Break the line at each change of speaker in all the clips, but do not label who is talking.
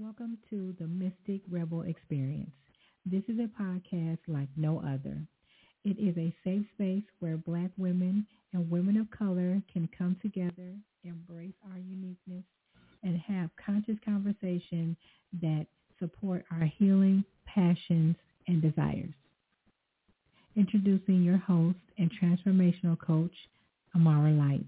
Welcome to the Mystic Rebel Experience. This is a podcast like no other. It is a safe space where black women and women of color can come together, embrace our uniqueness, and have conscious conversation that support our healing, passions, and desires. Introducing your host and transformational coach, Imara Light.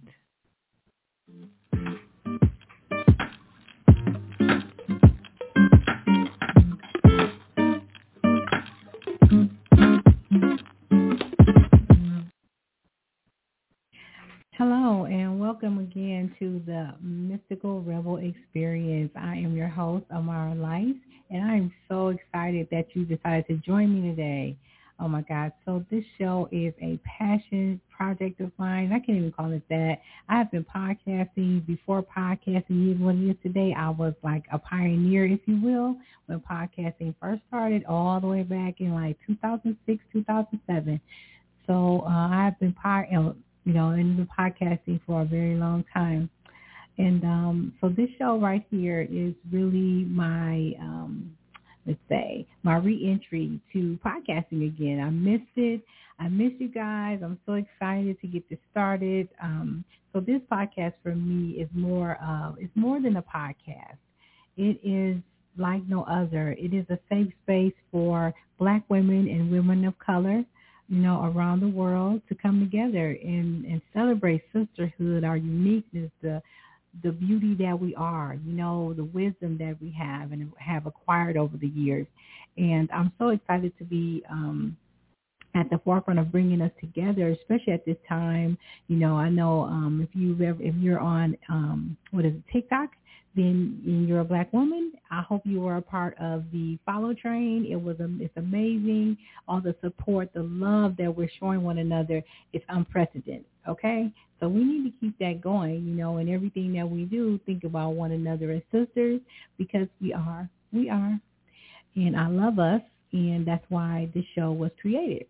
To the Mystical Rebel Experience. I am your host, Imara Light, and I'm so excited that you decided to join me today. Oh my God. So this show is a passion project of mine. I can't even call it that. I have been podcasting before podcasting even what it is today. I was like a pioneer, if you will, when podcasting first started all the way back in like 2006, 2007. So uh, I've been, you know, in the podcasting for a very long time. And um, so this show right here is really my um, let's say, my reentry to podcasting again. I missed it. I miss you guys. I'm so excited to get this started. Um, so this podcast for me is more uh, it's more than a podcast. It is like no other. It is a safe space for black women and women of color, you know, around the world to come together and, and celebrate sisterhood, our uniqueness, the the beauty that we are, you know, the wisdom that we have and have acquired over the years. And I'm so excited to be um, at the forefront of bringing us together, especially at this time. You know, I know um, if you've ever, if you're on um, what is it, TikTok, then and you're a black woman. I hope you were a part of the follow train. It was a, it's amazing. All the support, the love that we're showing one another is unprecedented. Okay, so we need to keep that going, you know, and everything that we do, think about one another as sisters because we are, we are, and I love us, and that's why this show was created.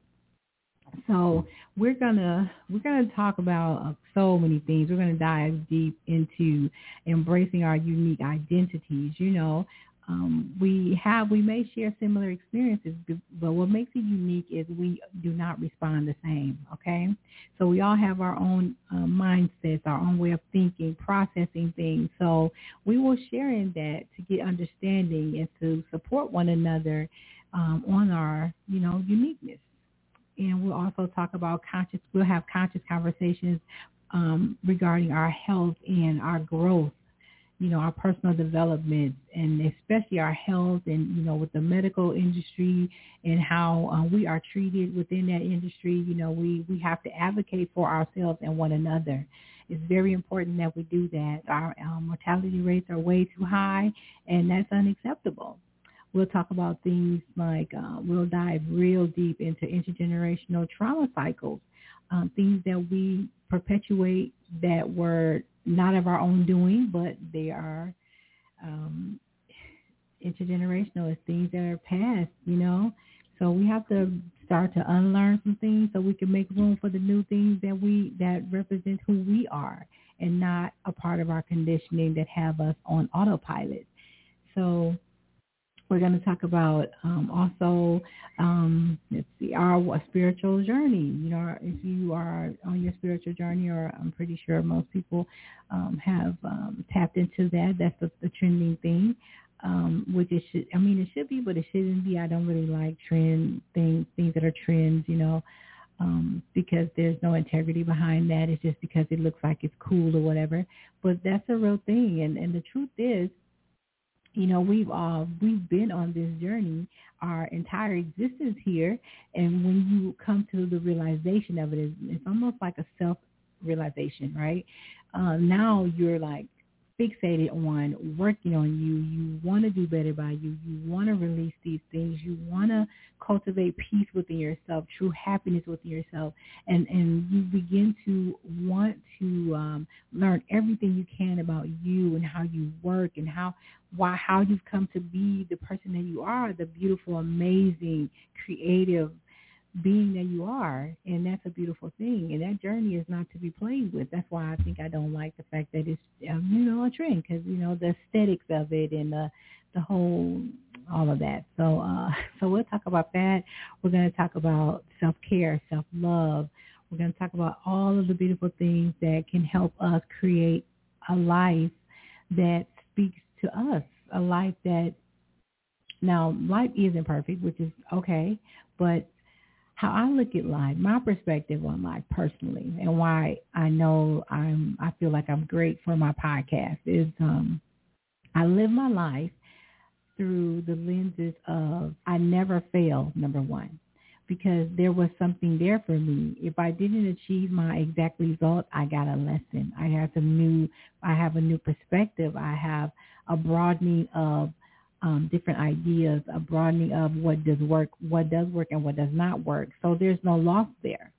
So we're gonna we're gonna talk about uh, so many things. We're gonna dive deep into embracing our unique identities. You know, um, we have we may share similar experiences, but what makes it unique is we do not respond the same. Okay, so we all have our own uh, mindsets, our own way of thinking, processing things. So we will share in that to get understanding and to support one another um, on our you know uniqueness and we'll also talk about conscious. We'll have conscious conversations um, regarding our health and our growth. You know, our personal development and especially our health and, you know, with the medical industry and how uh, we are treated within that industry. You know, we, we have to advocate for ourselves and one another. It's very important that we do that. Our um, mortality rates are way too high and that's unacceptable. We'll talk about things like uh, we'll dive real deep into intergenerational trauma cycles, um, things that we perpetuate that were not of our own doing, but they are um, intergenerational. It's things that are past, you know. So we have to start to unlearn some things so we can make room for the new things that we that represent who we are and not a part of our conditioning that have us on autopilot. So we're going to talk about um, also, um, let's see, our spiritual journey. You know, if you are on your spiritual journey, or I'm pretty sure most people um, have um, tapped into that. That's the, the trending thing. Um, which it should, I mean, it should be, but it shouldn't be. I don't really like trend things, things that are trends, you know, um, because there's no integrity behind that. It's just because it looks like it's cool or whatever. But that's a real thing. And, and the truth is, you know we've uh we've been on this journey our entire existence here. And when you come to the realization of it it's almost like a self realization right? Uh now you're like fixated on working on you. You want to do better by you. You want to release these things. You want to cultivate peace within yourself, true happiness within yourself, and and you begin to want to um, learn everything you can about you and how you work and how why how you've come to be the person that you are, the beautiful, amazing, creative being that you are, and that's a beautiful thing. And that journey is not to be played with. That's why I think I don't like the fact that it's um, you know a trend because you know the aesthetics of it and the the whole all of that. So uh, so we'll talk about that. We're going to talk about self care, self love. We're going to talk about all of the beautiful things that can help us create a life that speaks to us, a life that now life isn't perfect, which is okay, but how I look at life, my perspective on life personally, and why I know I'm I feel like I'm great for my podcast is um I live my life through the lenses of I never fail, number one, because there was something there for me. If I didn't achieve my exact result, I got a lesson. I have some new I have a new perspective. I have a broadening of um, different ideas, a broadening of what does work, what does work and what does not work. So there's no loss there.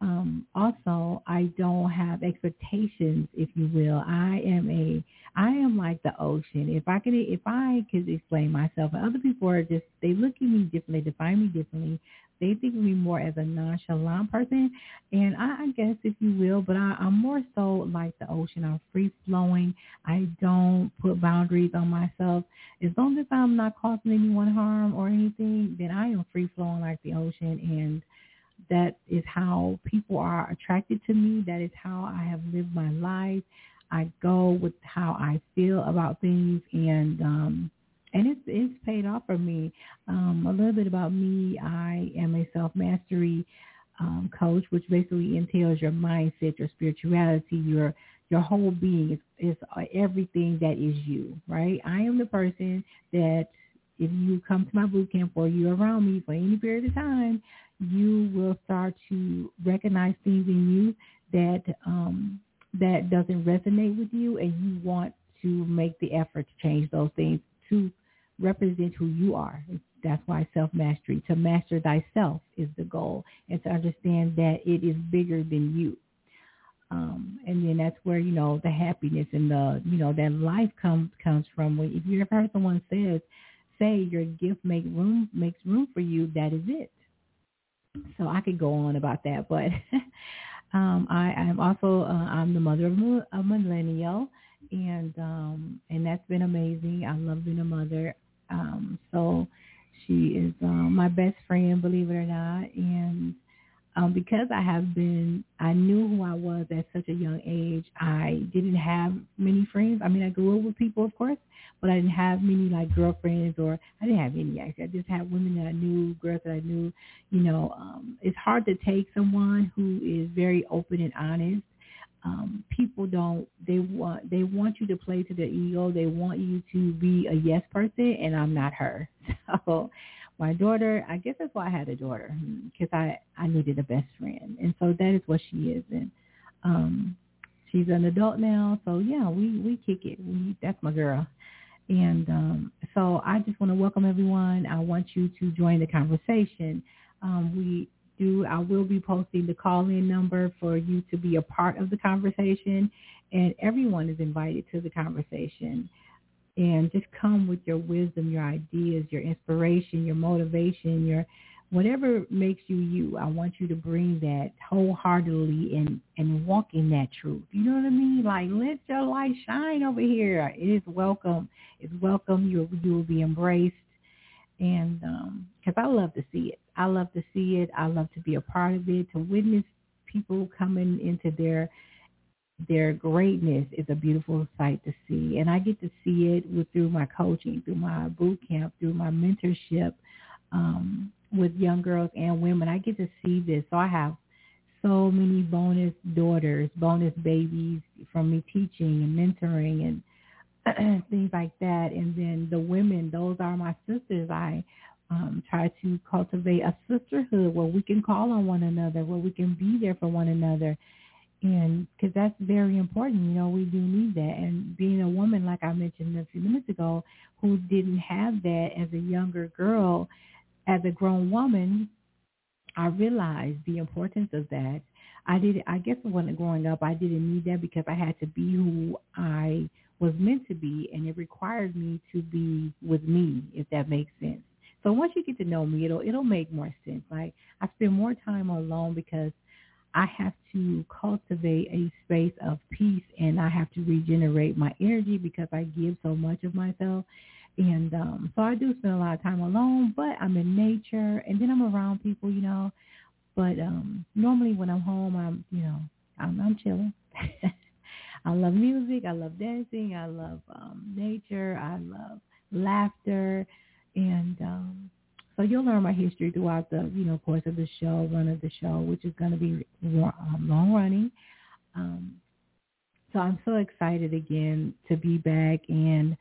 Um, also, I don't have expectations, if you will. I am a, I am like the ocean. If I could, if I could explain myself, and other people are just, they look at me differently, define me differently. They think of me more as a nonchalant person, and I, I guess if you will, but I, I'm more so like the ocean. I'm free flowing. I don't put boundaries on myself. As long as I'm not causing anyone harm or anything, then I am free flowing like the ocean, and that is how people are attracted to me. That is how I have lived my life. I go with how I feel about things, and um, and it's it's paid off for me. Um, a little bit about me: I am a self mastery um, coach, which basically entails your mindset, your spirituality, your your whole being. Is, is everything that is you, right? I am the person that if you come to my boot camp or you're around me for any period of time, you will start to recognize things in you that um, that doesn't resonate with you, and you want to make the effort to change those things to represent who you are. That's why self-mastery, to master thyself is the goal and to understand that it is bigger than you. Um, and then that's where, you know, the happiness and the, you know, that life comes, comes from. If you ever heard someone says, say your gift make room, makes room for you, that is it. So I could go on about that, but um, I am also, uh, I'm the mother of a millennial and um and that's been amazing. I love being a mother. Um, so she is um, my best friend, believe it or not. And um, because I have been, I knew who I was at such a young age. I didn't have many friends. I mean, I grew up with people, of course, but I didn't have many like girlfriends or I didn't have any actually. I just had women that I knew, girls that I knew. You know, um, it's hard to take someone who is very open and honest um, people don't they want they want you to play to their ego. They want you to be a yes person, and I'm not her. So my daughter, I guess that's why I had a daughter because I I needed a best friend, and so that is what she is. And um, she's an adult now, so yeah, we we kick it. We that's my girl. And um, so I just want to welcome everyone. I want you to join the conversation. Um, we do, I will be posting the call-in number for you to be a part of the conversation, and everyone is invited to the conversation. And just come with your wisdom, your ideas, your inspiration, your motivation, your whatever makes you you. I want you to bring that wholeheartedly and and walk in that truth. You know what I mean? Like let your light shine over here. It is welcome. It's welcome. You you will be embraced and because um, I love to see it. I love to see it. I love to be a part of it. To witness people coming into their their greatness is a beautiful sight to see, and I get to see it with through my coaching, through my boot camp, through my mentorship um, with young girls and women. I get to see this, so I have so many bonus daughters, bonus babies from me teaching and mentoring and things like that. And then the women, those are my sisters. I um, try to cultivate a sisterhood where we can call on one another, where we can be there for one another. And because that's very important, you know, we do need that. And being a woman, like I mentioned a few minutes ago, who didn't have that as a younger girl, as a grown woman, I realized the importance of that. I did. I guess when growing up, I didn't need that because I had to be who I was meant to be, and it required me to be with me, if that makes sense. So once you get to know me, it'll it'll make more sense. Like I spend more time alone because I have to cultivate a space of peace and I have to regenerate my energy because I give so much of myself. And um, so I do spend a lot of time alone, but I'm in nature and then I'm around people, you know. But um, normally when I'm home, I'm, you know, I'm, I'm chilling. I love music. I love dancing. I love um, nature. I love laughter. And um, so you'll learn my history throughout the, you know, course of the show, run of the show, which is going to be um, long running. Um, so I'm so excited again to be back. And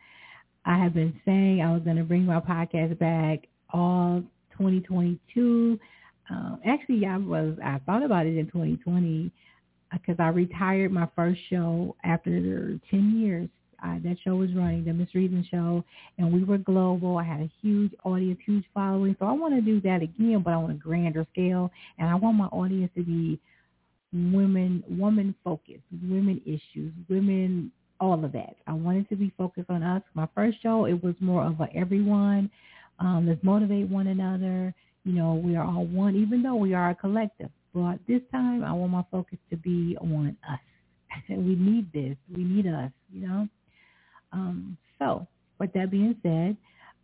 I have been saying I was going to bring my podcast back all 2022. Um, actually, I was I thought about it in 2020 because I retired my first show after 10 years. I, that show was running, the Miss Reason show, and we were global. I had a huge audience, huge following. So I want to do that again, but on a grander scale. And I want my audience to be women, woman focused, women issues, women, all of that. I wanted to be focused on us. My first show, it was more of a everyone. Um, let's motivate one another. You know, we are all one, even though we are a collective. But this time, I want my focus to be on us. we need this. We need us, you know. Um, so, with that being said,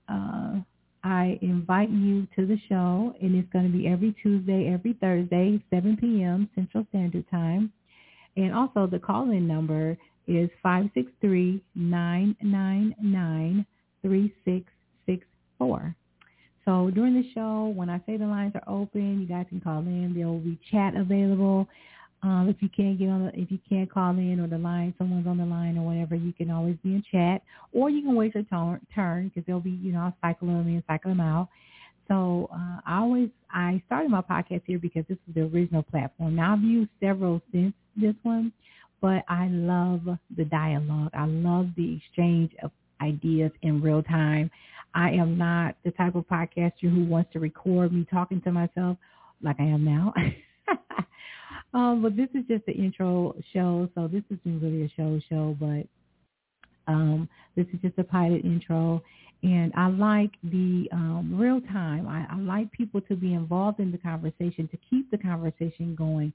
uh, I invite you to the show, and it's going to be every Tuesday, every Thursday, 7 p.m. Central Standard Time. And also, the call-in number is 563-999-3664. So during the show, when I say the lines are open, you guys can call in. There will be chat available. Um, if you can't get on, the, if you can't call in or the line, someone's on the line or whatever, you can always be in chat, or you can wait your turn because they'll be, you know, I'll cycle them in, cycle them out. So uh, I always I started my podcast here because this is the original platform. Now I've used several since this one, but I love the dialogue. I love the exchange of ideas in real time. I am not the type of podcaster who wants to record me talking to myself like I am now. um, but this is just the intro show, so this isn't really a show show, but um, this is just a pilot intro. And I like the um, real time. I, I like people to be involved in the conversation, to keep the conversation going.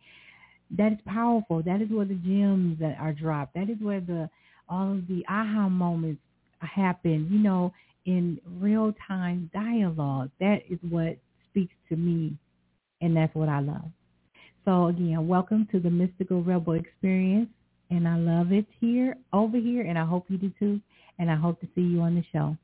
That is powerful. That is where the gems that are dropped. That is where the all of the aha moments happen. You know, in real time dialogue. That is what speaks to me, and that's what I love. So again, welcome to the Mystical Rebel Experience, and I love it here, over here, and I hope you do too. And I hope to see you on the show.